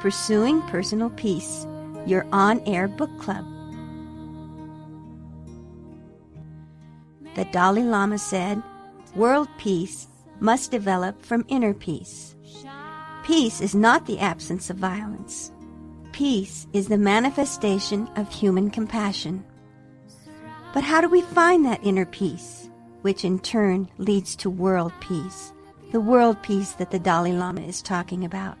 Pursuing Personal Peace, your on air book club. The Dalai Lama said, World peace must develop from inner peace. Peace is not the absence of violence. Peace is the manifestation of human compassion. But how do we find that inner peace, which in turn leads to world peace, the world peace that the Dalai Lama is talking about?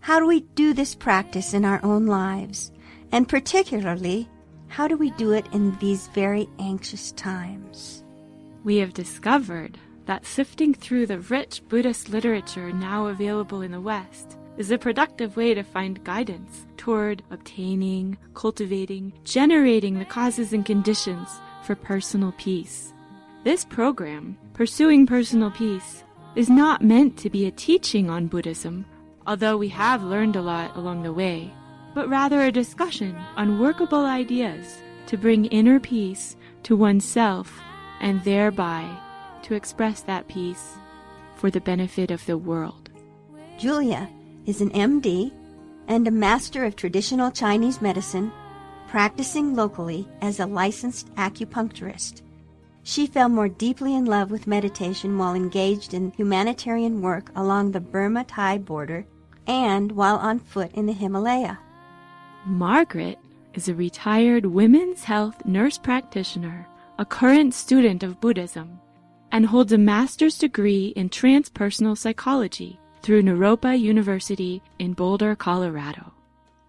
How do we do this practice in our own lives? And particularly, how do we do it in these very anxious times? We have discovered that sifting through the rich Buddhist literature now available in the West is a productive way to find guidance toward obtaining, cultivating, generating the causes and conditions for personal peace. This program, Pursuing Personal Peace, is not meant to be a teaching on Buddhism although we have learned a lot along the way, but rather a discussion on workable ideas to bring inner peace to oneself and thereby to express that peace for the benefit of the world. Julia is an MD and a master of traditional Chinese medicine, practicing locally as a licensed acupuncturist. She fell more deeply in love with meditation while engaged in humanitarian work along the Burma Thai border and while on foot in the Himalaya. Margaret is a retired women's health nurse practitioner, a current student of Buddhism, and holds a master's degree in transpersonal psychology through Naropa University in Boulder, Colorado.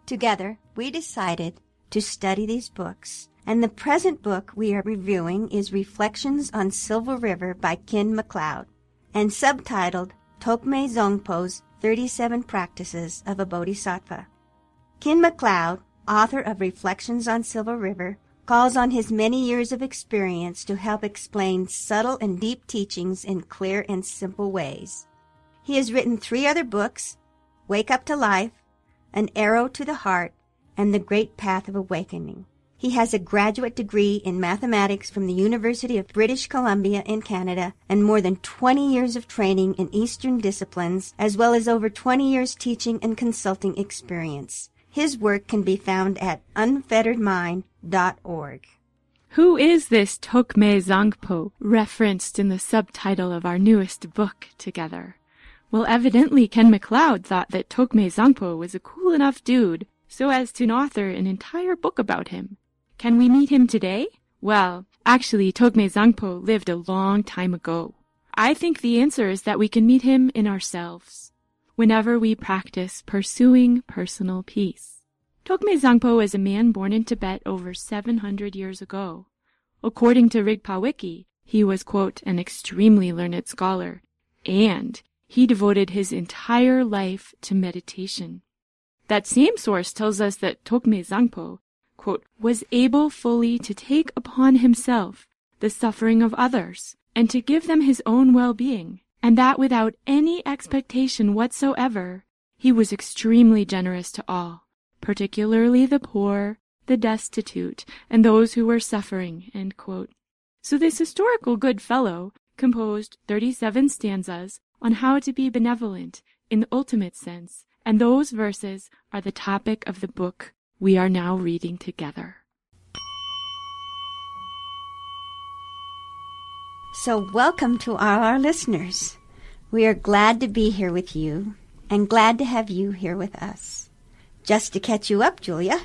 Together, we decided to study these books, and the present book we are reviewing is Reflections on Silver River by Ken McLeod, and subtitled Tokme Zongpo's 37 Practices of a Bodhisattva. Ken McLeod, author of Reflections on Silver River, calls on his many years of experience to help explain subtle and deep teachings in clear and simple ways. He has written three other books Wake Up to Life, An Arrow to the Heart, and The Great Path of Awakening. He has a graduate degree in mathematics from the University of British Columbia in Canada and more than 20 years of training in Eastern disciplines, as well as over 20 years teaching and consulting experience. His work can be found at unfetteredmind.org. Who is this Tokme Zangpo referenced in the subtitle of our newest book together? Well, evidently Ken McLeod thought that Tokme Zangpo was a cool enough dude so as to author an entire book about him. Can we meet him today? Well, actually, Tokme Zangpo lived a long time ago. I think the answer is that we can meet him in ourselves, whenever we practice pursuing personal peace. Tokme Zangpo is a man born in Tibet over 700 years ago. According to Rigpa Wiki, he was, quote, an extremely learned scholar, and he devoted his entire life to meditation. That same source tells us that Tokme Zangpo was able fully to take upon himself the suffering of others and to give them his own well-being, and that without any expectation whatsoever, he was extremely generous to all, particularly the poor, the destitute, and those who were suffering. So this historical good fellow composed 37 stanzas on how to be benevolent in the ultimate sense, and those verses are the topic of the book we are now reading together. So, welcome to all our listeners. We are glad to be here with you and glad to have you here with us. Just to catch you up, Julia,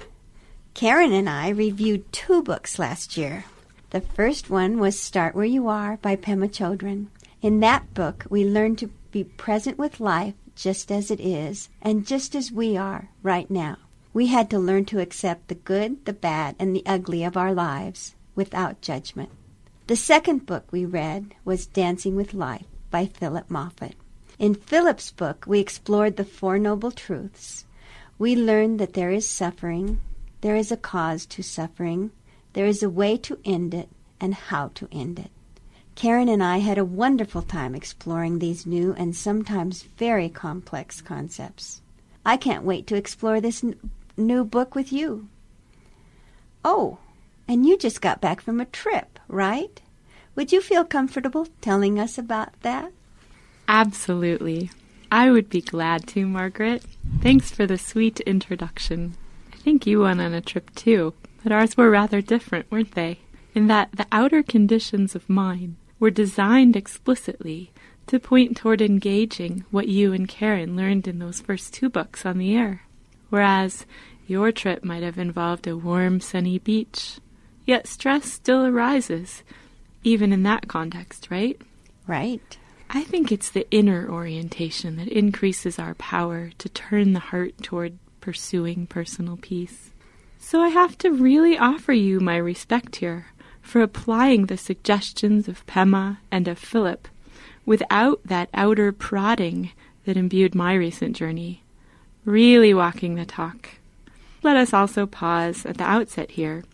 Karen and I reviewed two books last year. The first one was Start Where You Are by Pema Chodron. In that book, we learned to be present with life just as it is and just as we are right now. We had to learn to accept the good, the bad, and the ugly of our lives without judgment. The second book we read was Dancing with Life by Phillip Moffitt. In Phillip's book, we explored the Four Noble Truths. We learned that there is suffering, there is a cause to suffering, there is a way to end it, and how to end it. Karen and I had a wonderful time exploring these new and sometimes very complex concepts. I can't wait to explore this new book with you. Oh, and you just got back from a trip, right? Would you feel comfortable telling us about that? Absolutely. I would be glad to, Margaret. Thanks for the sweet introduction. I think you went on a trip too, but ours were rather different, weren't they? In that the outer conditions of mine were designed explicitly to point toward engaging what you and Karen learned in those first two books on the air. Whereas your trip might have involved a warm, sunny beach. Yet stress still arises, even in that context, right? Right. I think it's the inner orientation that increases our power to turn the heart toward pursuing personal peace. So I have to really offer you my respect here for applying the suggestions of Pema and of Phillip without that outer prodding that imbued my recent journey. Really walking the talk. Let us also pause at the outset here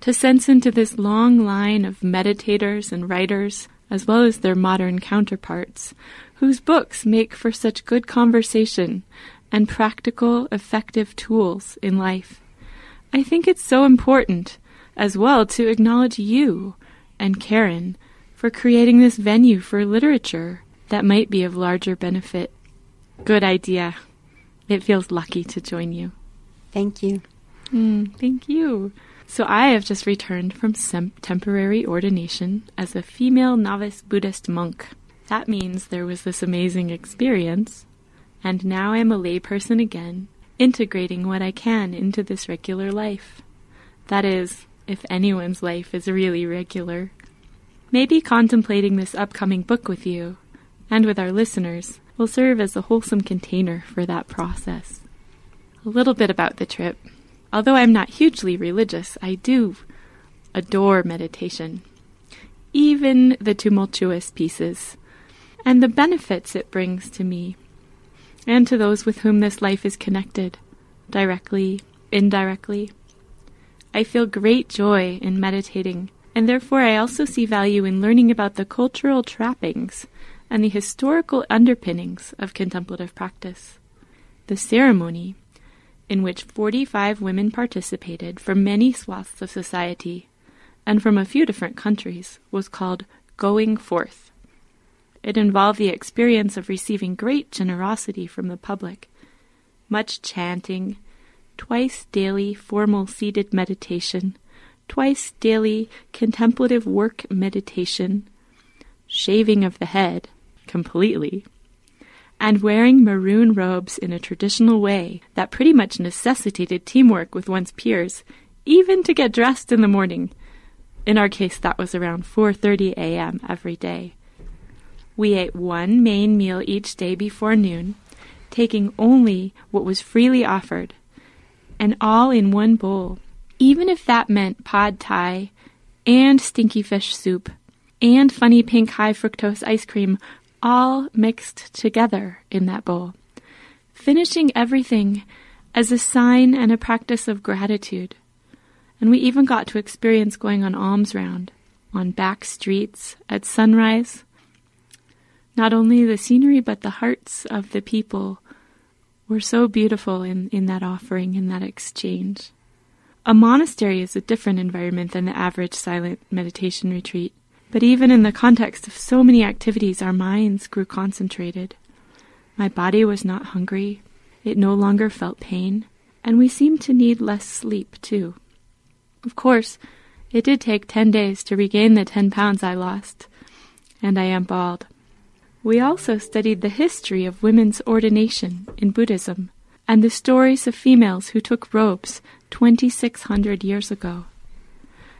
to sense into this long line of meditators and writers, as well as their modern counterparts, whose books make for such good conversation and practical, effective tools in life. I think it's so important as well to acknowledge you and Karen for creating this venue for literature that might be of larger benefit. Good idea. It feels lucky to join you. Thank you. Mm, thank you. So I have just returned from sem- temporary ordination as a female novice Buddhist monk. That means there was this amazing experience, and now I am a layperson again, integrating what I can into this regular life. That is, if anyone's life is really regular. Maybe contemplating this upcoming book with you and with our listeners will serve as a wholesome container for that process. A little bit about the trip. Although I'm not hugely religious, I do adore meditation, even the tumultuous pieces, and the benefits it brings to me and to those with whom this life is connected, directly, indirectly. I feel great joy in meditating and therefore I also see value in learning about the cultural trappings and the historical underpinnings of contemplative practice. The ceremony, in which 45 women participated from many swaths of society and from a few different countries, was called Going Forth. It involved the experience of receiving great generosity from the public, much chanting, twice daily formal seated meditation, twice daily contemplative work meditation, shaving of the head completely, and wearing maroon robes in a traditional way that pretty much necessitated teamwork with one's peers, even to get dressed in the morning. In our case, that was around 4:30 a.m. every day. We ate one main meal each day before noon, taking only what was freely offered, and all in one bowl even if that meant pod thai and stinky fish soup and funny pink high fructose ice cream all mixed together in that bowl. Finishing everything as a sign and a practice of gratitude. And we even got to experience going on alms round on back streets at sunrise. Not only the scenery, but the hearts of the people were so beautiful in, in that offering, in that exchange. A monastery is a different environment than the average silent meditation retreat, but even in the context of so many activities, our minds grew concentrated. My body was not hungry, it no longer felt pain, and we seemed to need less sleep, too. Of course, it did take ten days to regain the ten pounds I lost, and I am bald. We also studied the history of women's ordination in Buddhism and the stories of females who took robes 2,600 years ago.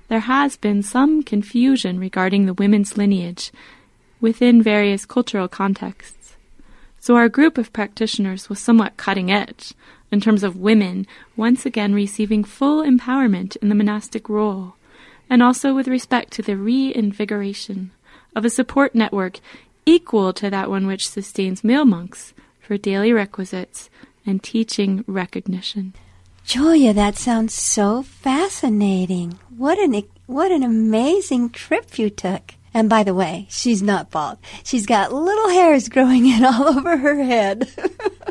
There has been some confusion regarding the women's lineage within various cultural contexts. So our group of practitioners was somewhat cutting edge in terms of women once again receiving full empowerment in the monastic role, and also with respect to the reinvigoration of a support network equal to that one which sustains male monks for daily requisites and teaching recognition. Julia, that sounds so fascinating. What an what an amazing trip you took. And by the way, she's not bald. She's got little hairs growing in all over her head.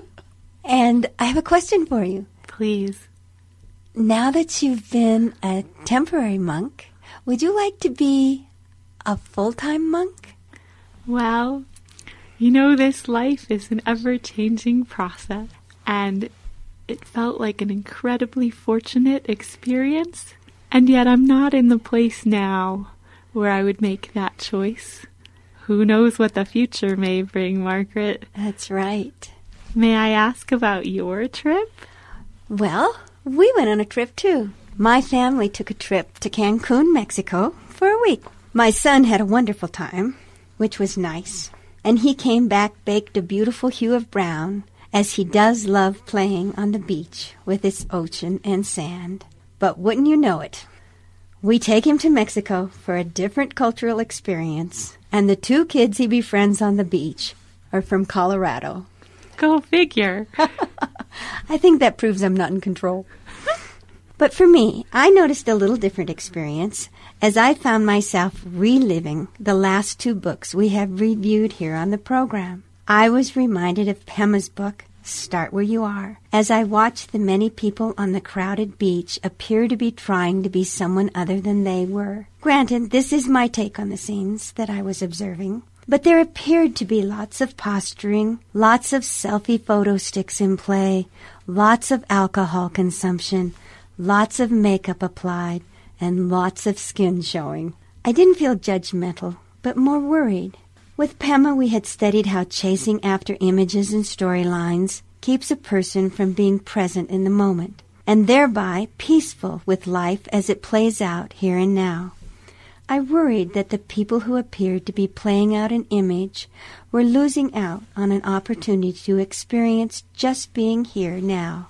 and I have a question for you. Please. Now that you've been a temporary monk, would you like to be a full-time monk? Well, You know, this life is an ever changing process, and it felt like an incredibly fortunate experience. And yet, I'm not in the place now where I would make that choice. Who knows what the future may bring, Margaret? That's right. May I ask about your trip? Well, we went on a trip too. My family took a trip to Cancun, Mexico for a week. My son had a wonderful time, which was nice, and he came back baked a beautiful hue of brown, as he does love playing on the beach with its ocean and sand. But wouldn't you know it? We take him to Mexico for a different cultural experience, and the two kids he befriends on the beach are from Colorado. Go figure. I think that proves I'm not in control. but for me, I noticed a little different experience as I found myself reliving the last two books we have reviewed here on the program. I was reminded of Pema's book, Start Where You Are, as I watched the many people on the crowded beach appear to be trying to be someone other than they were. Granted, this is my take on the scenes that I was observing. But there appeared to be lots of posturing, lots of selfie photo sticks in play, lots of alcohol consumption, lots of makeup applied, and lots of skin showing. I didn't feel judgmental, but more worried. With Pema, we had studied how chasing after images and storylines keeps a person from being present in the moment, and thereby peaceful with life as it plays out here and now. I worried that the people who appeared to be playing out an image were losing out on an opportunity to experience just being here now.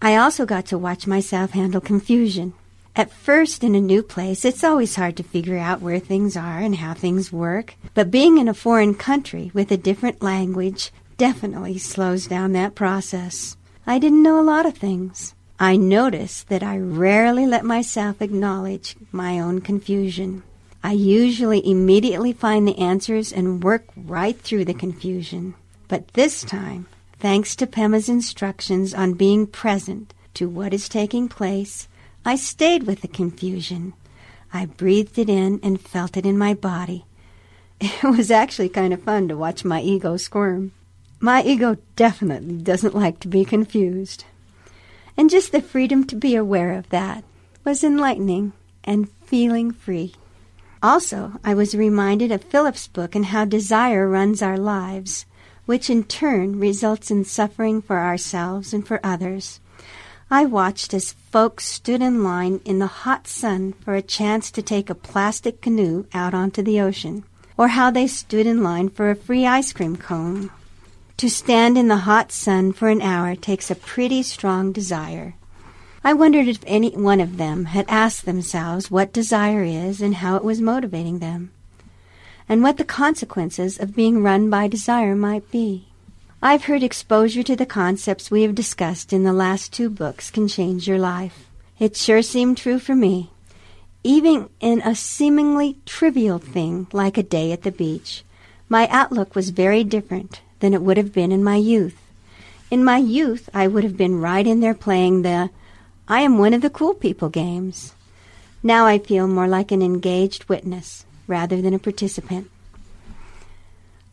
I also got to watch myself handle confusion. At first, in a new place, it's always hard to figure out where things are and how things work. But being in a foreign country with a different language definitely slows down that process. I didn't know a lot of things. I noticed that I rarely let myself acknowledge my own confusion. I usually immediately find the answers and work right through the confusion. But this time, thanks to Pema's instructions on being present to what is taking place, I stayed with the confusion. I breathed it in and felt it in my body. It was actually kind of fun to watch my ego squirm. My ego definitely doesn't like to be confused and just the freedom to be aware of that was enlightening and feeling free. Also, I was reminded of Phillip's book and how desire runs our lives, which in turn results in suffering for ourselves and for others. I watched as folks stood in line in the hot sun for a chance to take a plastic canoe out onto the ocean, or how they stood in line for a free ice cream cone. To stand in the hot sun for an hour takes a pretty strong desire. I wondered if any one of them had asked themselves what desire is and how it was motivating them, and what the consequences of being run by desire might be. I've heard exposure to the concepts we have discussed in the last two books can change your life. It sure seemed true for me. Even in a seemingly trivial thing like a day at the beach, my outlook was very different than it would have been in my youth. In my youth, I would have been right in there playing the I am one of the cool people games. Now I feel more like an engaged witness rather than a participant.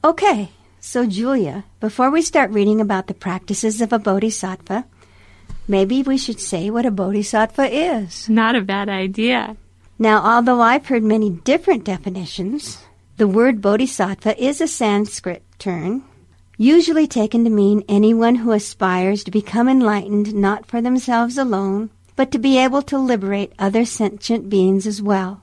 Okay, so Julia, before we start reading about the practices of a bodhisattva, maybe we should say what a bodhisattva is. Not a bad idea. Now, although I've heard many different definitions, the word bodhisattva is a Sanskrit term usually taken to mean anyone who aspires to become enlightened not for themselves alone, but to be able to liberate other sentient beings as well.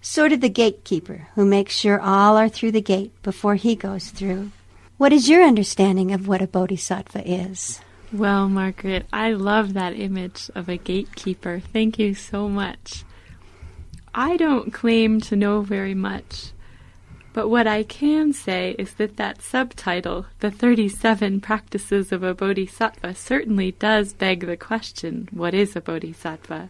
Sort of the gatekeeper who makes sure all are through the gate before he goes through. What is your understanding of what a bodhisattva is? Well, Margaret, I love that image of a gatekeeper. Thank you so much. I don't claim to know very much but what I can say is that that subtitle, The 37 Practices of a Bodhisattva, certainly does beg the question what is a bodhisattva?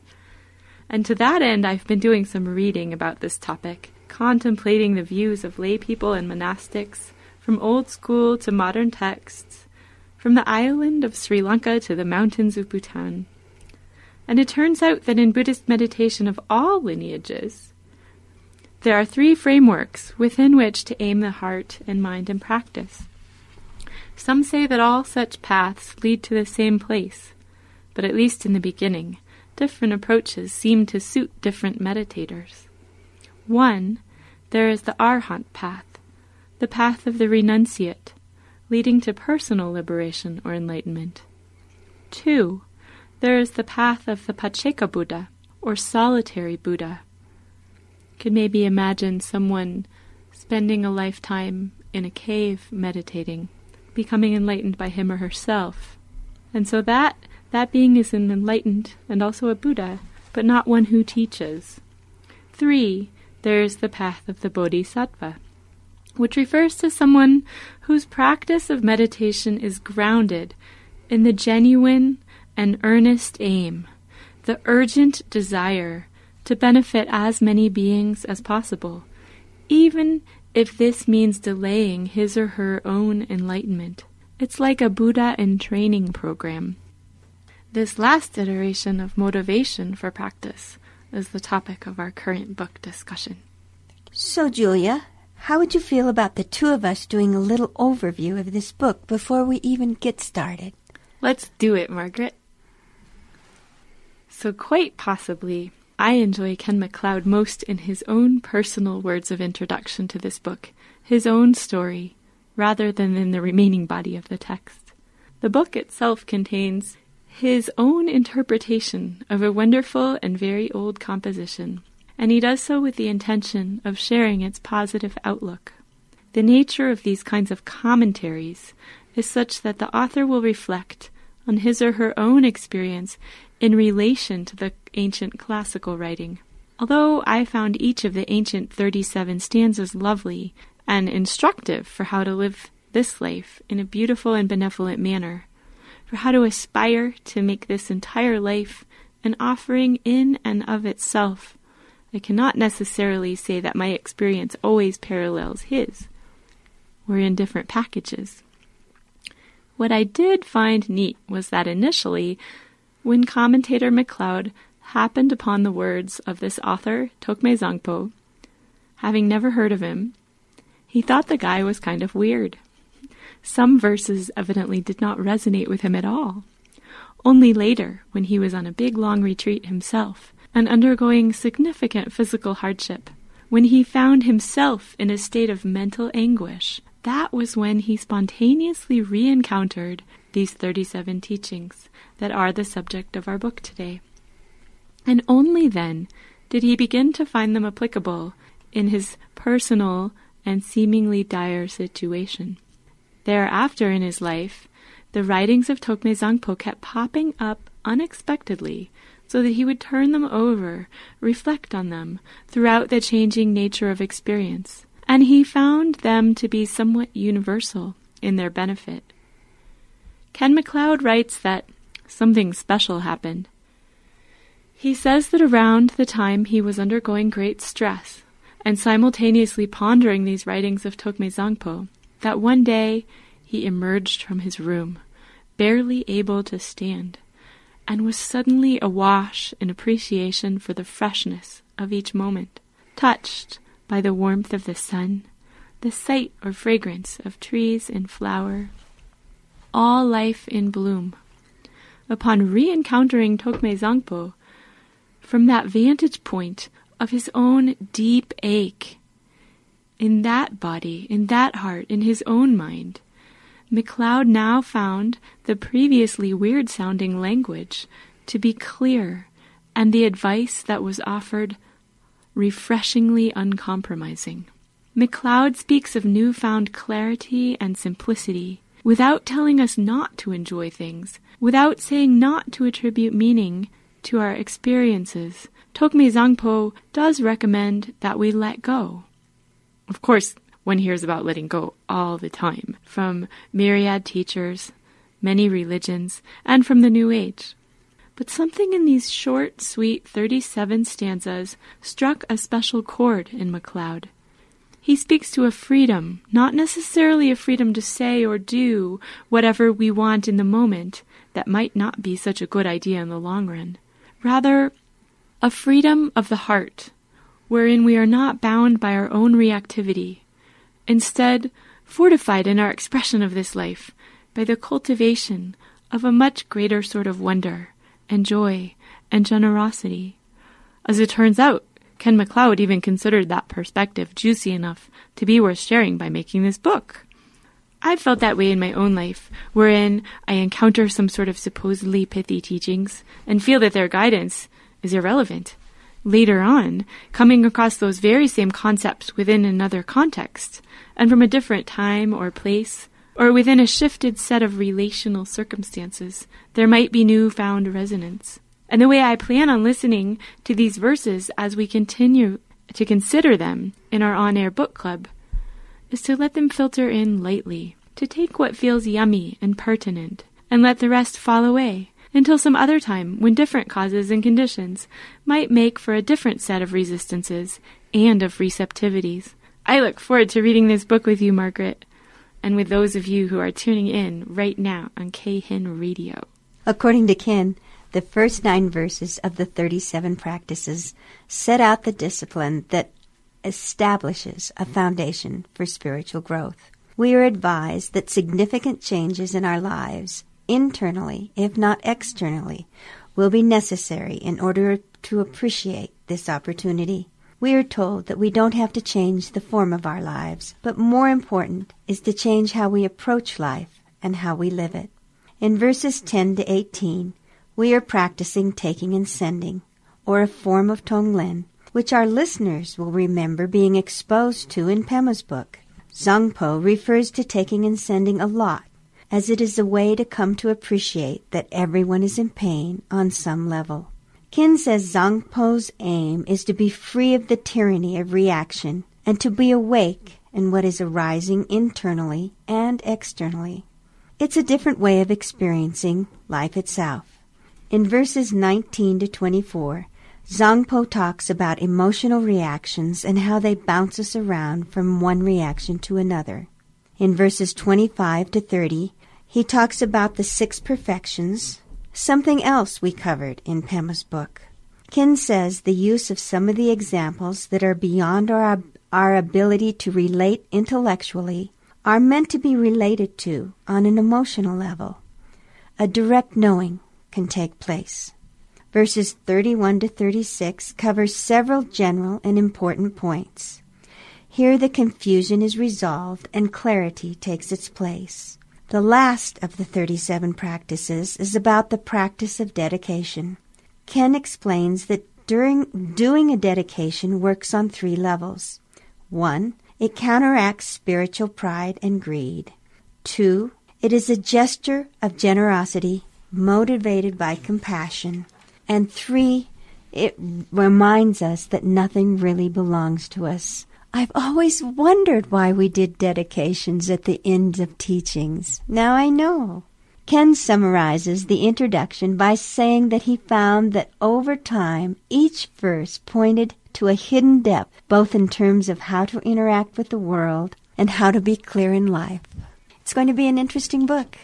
And to that end, I've been doing some reading about this topic, contemplating the views of lay people and monastics, from old school to modern texts, from the island of Sri Lanka to the mountains of Bhutan. And it turns out that in Buddhist meditation of all lineages, There are three frameworks within which to aim the heart and mind in practice. Some say that all such paths lead to the same place, but at least in the beginning, different approaches seem to suit different meditators. One, there is the Arhat path, the path of the renunciate, leading to personal liberation or enlightenment. Two, there is the path of the Pacceka Buddha, or solitary Buddha. Could maybe imagine someone spending a lifetime in a cave meditating becoming enlightened by him or herself. And so that that being is an enlightened and also a Buddha, but not one who teaches. Three, there is the path of the Bodhisattva, which refers to someone whose practice of meditation is grounded in the genuine and earnest aim, the urgent desire to benefit as many beings as possible, even if this means delaying his or her own enlightenment. It's like a Buddha in training program. This last iteration of motivation for practice is the topic of our current book discussion. So, Julia, how would you feel about the two of us doing a little overview of this book before we even get started? Let's do it, Margaret. So, quite possibly, I enjoy Ken McLeod most in his own personal words of introduction to this book, his own story, rather than in the remaining body of the text. The book itself contains his own interpretation of a wonderful and very old composition, and he does so with the intention of sharing its positive outlook. The nature of these kinds of commentaries is such that the author will reflect on his or her own experience in relation to the ancient classical writing. Although I found each of the ancient 37 stanzas lovely and instructive for how to live this life in a beautiful and benevolent manner, for how to aspire to make this entire life an offering in and of itself, I cannot necessarily say that my experience always parallels his. We're in different packages. What I did find neat was that initially when commentator McLeod happened upon the words of this author, Tokme Zangpo, having never heard of him, he thought the guy was kind of weird. Some verses evidently did not resonate with him at all. Only later, when he was on a big long retreat himself and undergoing significant physical hardship, when he found himself in a state of mental anguish, that was when he spontaneously re encountered these 37 teachings that are the subject of our book today. And only then did he begin to find them applicable in his personal and seemingly dire situation. Thereafter in his life, the writings of Tokme Zangpo kept popping up unexpectedly so that he would turn them over, reflect on them throughout the changing nature of experience, and he found them to be somewhat universal in their benefit. Ken McLeod writes that something special happened. He says that around the time he was undergoing great stress and simultaneously pondering these writings of Tokme Zangpo, that one day he emerged from his room, barely able to stand, and was suddenly awash in appreciation for the freshness of each moment, touched by the warmth of the sun, the sight or fragrance of trees in flower, all life in bloom. Upon re-encountering Tokme Zangpo, from that vantage point of his own deep ache, in that body, in that heart, in his own mind, McLeod now found the previously weird sounding language to be clear and the advice that was offered refreshingly uncompromising. McLeod speaks of newfound clarity and simplicity without telling us not to enjoy things, without saying not to attribute meaning to our experiences. Tokme Zangpo does recommend that we let go. Of course, one hears about letting go all the time from myriad teachers, many religions, and from the New Age. But something in these short, sweet 37 stanzas struck a special chord in McLeod. He speaks to a freedom, not necessarily a freedom to say or do whatever we want in the moment, that might not be such a good idea in the long run. Rather, a freedom of the heart, wherein we are not bound by our own reactivity, instead, fortified in our expression of this life by the cultivation of a much greater sort of wonder and joy and generosity. As it turns out, Ken McLeod even considered that perspective juicy enough to be worth sharing by making this book. I've felt that way in my own life, wherein I encounter some sort of supposedly pithy teachings and feel that their guidance is irrelevant. Later on, coming across those very same concepts within another context, and from a different time or place, or within a shifted set of relational circumstances, there might be new found resonance. And the way I plan on listening to these verses as we continue to consider them in our on air book club is to let them filter in lightly, to take what feels yummy and pertinent, and let the rest fall away until some other time when different causes and conditions might make for a different set of resistances and of receptivities. I look forward to reading this book with you, Margaret, and with those of you who are tuning in right now on kHEN Radio. According to Ken, the first nine verses of the 37 practices set out the discipline that establishes a foundation for spiritual growth. We are advised that significant changes in our lives, internally, if not externally, will be necessary in order to appreciate this opportunity. We are told that we don't have to change the form of our lives, but more important is to change how we approach life and how we live it. In verses 10 to 18, we are practicing taking and sending, or a form of Tonglen, which our listeners will remember being exposed to in Pema's book. Zangpo refers to taking and sending a lot, as it is a way to come to appreciate that everyone is in pain on some level. Ken says Zangpo's aim is to be free of the tyranny of reaction and to be awake in what is arising internally and externally. It's a different way of experiencing life itself. In verses 19 to 24, Zangpo talks about emotional reactions and how they bounce us around from one reaction to another. In verses 25 to 30, he talks about the six perfections, something else we covered in Pema's book. Ken says the use of some of the examples that are beyond our, our ability to relate intellectually are meant to be related to on an emotional level. A direct knowing can take place. Verses 31 to 36 cover several general and important points. Here the confusion is resolved and clarity takes its place. The last of the 37 practices is about the practice of dedication. Ken explains that during doing a dedication works on three levels. One, it counteracts spiritual pride and greed. Two, it is a gesture of generosity motivated by compassion. And three, it reminds us that nothing really belongs to us. I've always wondered why we did dedications at the end of teachings. Now I know. Ken summarizes the introduction by saying that he found that over time each verse pointed to a hidden depth, both in terms of how to interact with the world and how to be clear in life. It's going to be an interesting book.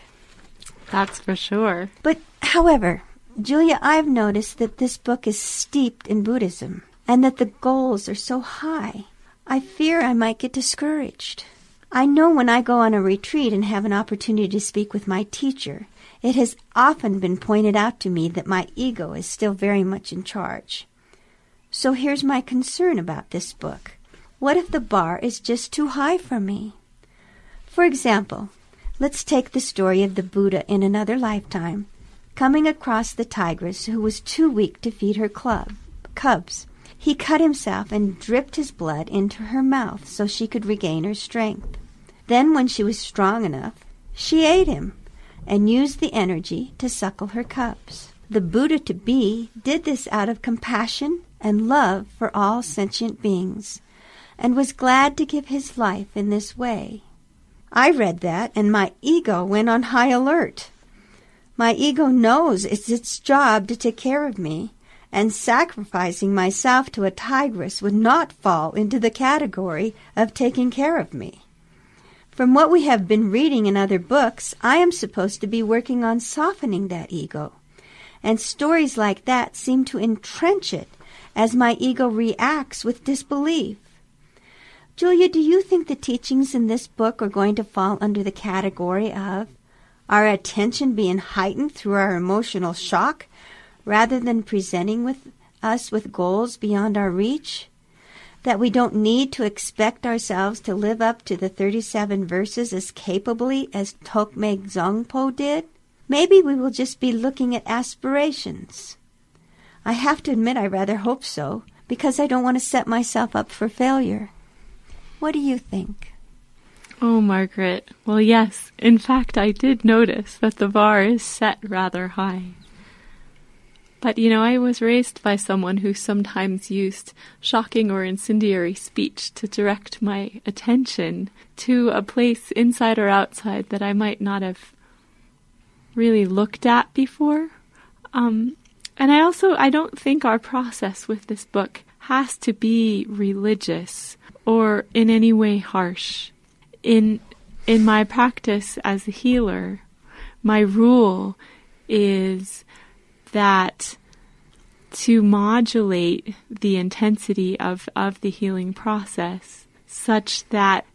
That's for sure. But, however, Julia, I've noticed that this book is steeped in Buddhism and that the goals are so high. I fear I might get discouraged. I know when I go on a retreat and have an opportunity to speak with my teacher, it has often been pointed out to me that my ego is still very much in charge. So here's my concern about this book. What if the bar is just too high for me? For example, let's take the story of the Buddha in another lifetime, coming across the tigress who was too weak to feed her club, cubs. He cut himself and dripped his blood into her mouth so she could regain her strength. Then, when she was strong enough, she ate him and used the energy to suckle her cubs. The Buddha to be did this out of compassion and love for all sentient beings, and was glad to give his life in this way. I read that, and my ego went on high alert. My ego knows it's its job to take care of me, and sacrificing myself to a tigress would not fall into the category of taking care of me. From what we have been reading in other books, I am supposed to be working on softening that ego. And stories like that seem to entrench it as my ego reacts with disbelief. Julia, do you think the teachings in this book are going to fall under the category of our attention being heightened through our emotional shock rather than presenting with us with goals beyond our reach? That we don't need to expect ourselves to live up to the 37 verses as capably as Tokme Zongpo did? Maybe we will just be looking at aspirations. I have to admit I rather hope so, because I don't want to set myself up for failure. What do you think? Oh, Margaret. Well, yes. In fact, I did notice that the bar is set rather high. But you know, I was raised by someone who sometimes used shocking or incendiary speech to direct my attention to a place inside or outside that I might not have really looked at before. Um, and I also, I don't think our process with this book has to be religious or in any way harsh. In in my practice as a healer, my rule is that to modulate the intensity of, of the healing process such that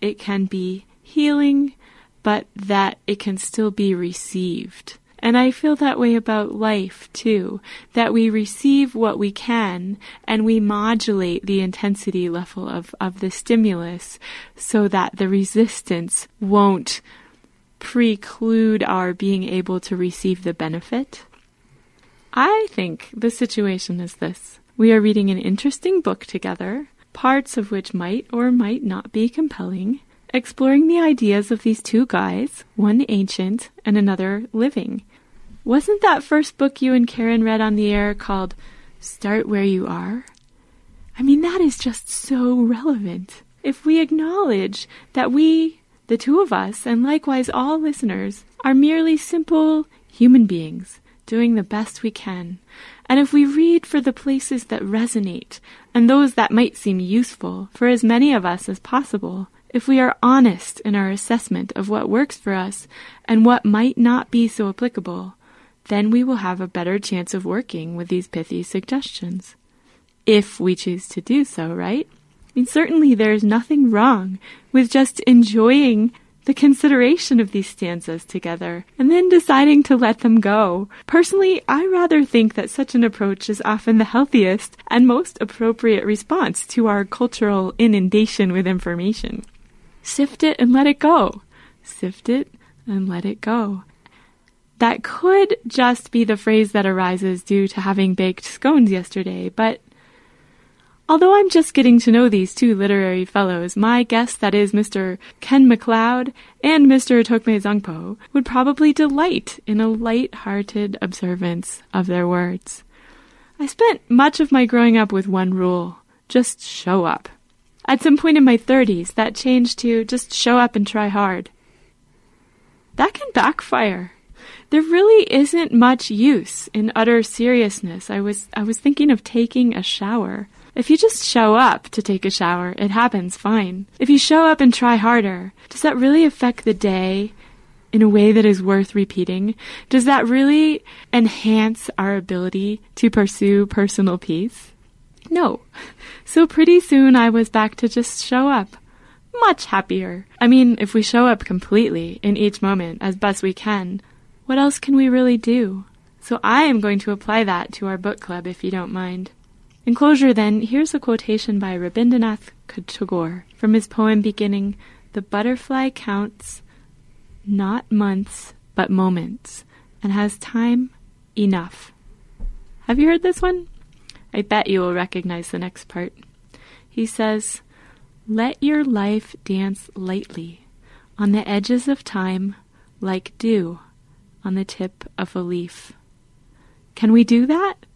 it can be healing, but that it can still be received. And I feel that way about life too, that we receive what we can and we modulate the intensity level of, of the stimulus so that the resistance won't preclude our being able to receive the benefit. I think the situation is this. We are reading an interesting book together, parts of which might or might not be compelling, exploring the ideas of these two guys, one ancient and another living. Wasn't that first book you and Karen read on the air called Start Where You Are? I mean, that is just so relevant. If we acknowledge that we, the two of us, and likewise all listeners, are merely simple human beings doing the best we can, and if we read for the places that resonate and those that might seem useful for as many of us as possible, if we are honest in our assessment of what works for us and what might not be so applicable, then we will have a better chance of working with these pithy suggestions. If we choose to do so, right? I mean, certainly there is nothing wrong with just enjoying the consideration of these stanzas together and then deciding to let them go. Personally, I rather think that such an approach is often the healthiest and most appropriate response to our cultural inundation with information. Sift it and let it go. Sift it and let it go. That could just be the phrase that arises due to having baked scones yesterday, but Although I'm just getting to know these two literary fellows, my guess that is Mr. Ken McLeod and Mr. Tokme Zangpo would probably delight in a light-hearted observance of their words. I spent much of my growing up with one rule. Just show up. At some point in my 30s, that changed to just show up and try hard. That can backfire. There really isn't much use in utter seriousness. I was I was thinking of taking a shower. If you just show up to take a shower, it happens fine. If you show up and try harder, does that really affect the day in a way that is worth repeating? Does that really enhance our ability to pursue personal peace? No. So pretty soon I was back to just show up. Much happier. I mean, if we show up completely in each moment as best we can, what else can we really do? So I am going to apply that to our book club if you don't mind. In closure, then, here's a quotation by Rabindranath Tagore from his poem beginning, The butterfly counts not months, but moments, and has time enough. Have you heard this one? I bet you will recognize the next part. He says, Let your life dance lightly on the edges of time like dew on the tip of a leaf. Can we do that?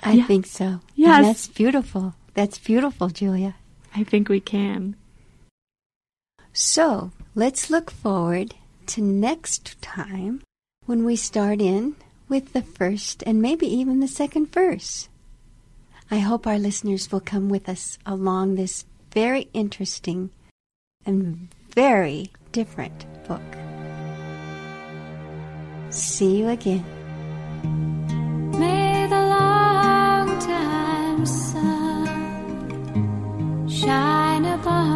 I yeah. think so. Yes. And that's beautiful. That's beautiful, Julia. I think we can. So let's look forward to next time when we start in with the first and maybe even the second verse. I hope our listeners will come with us along this very interesting and very different book. See you again. Shine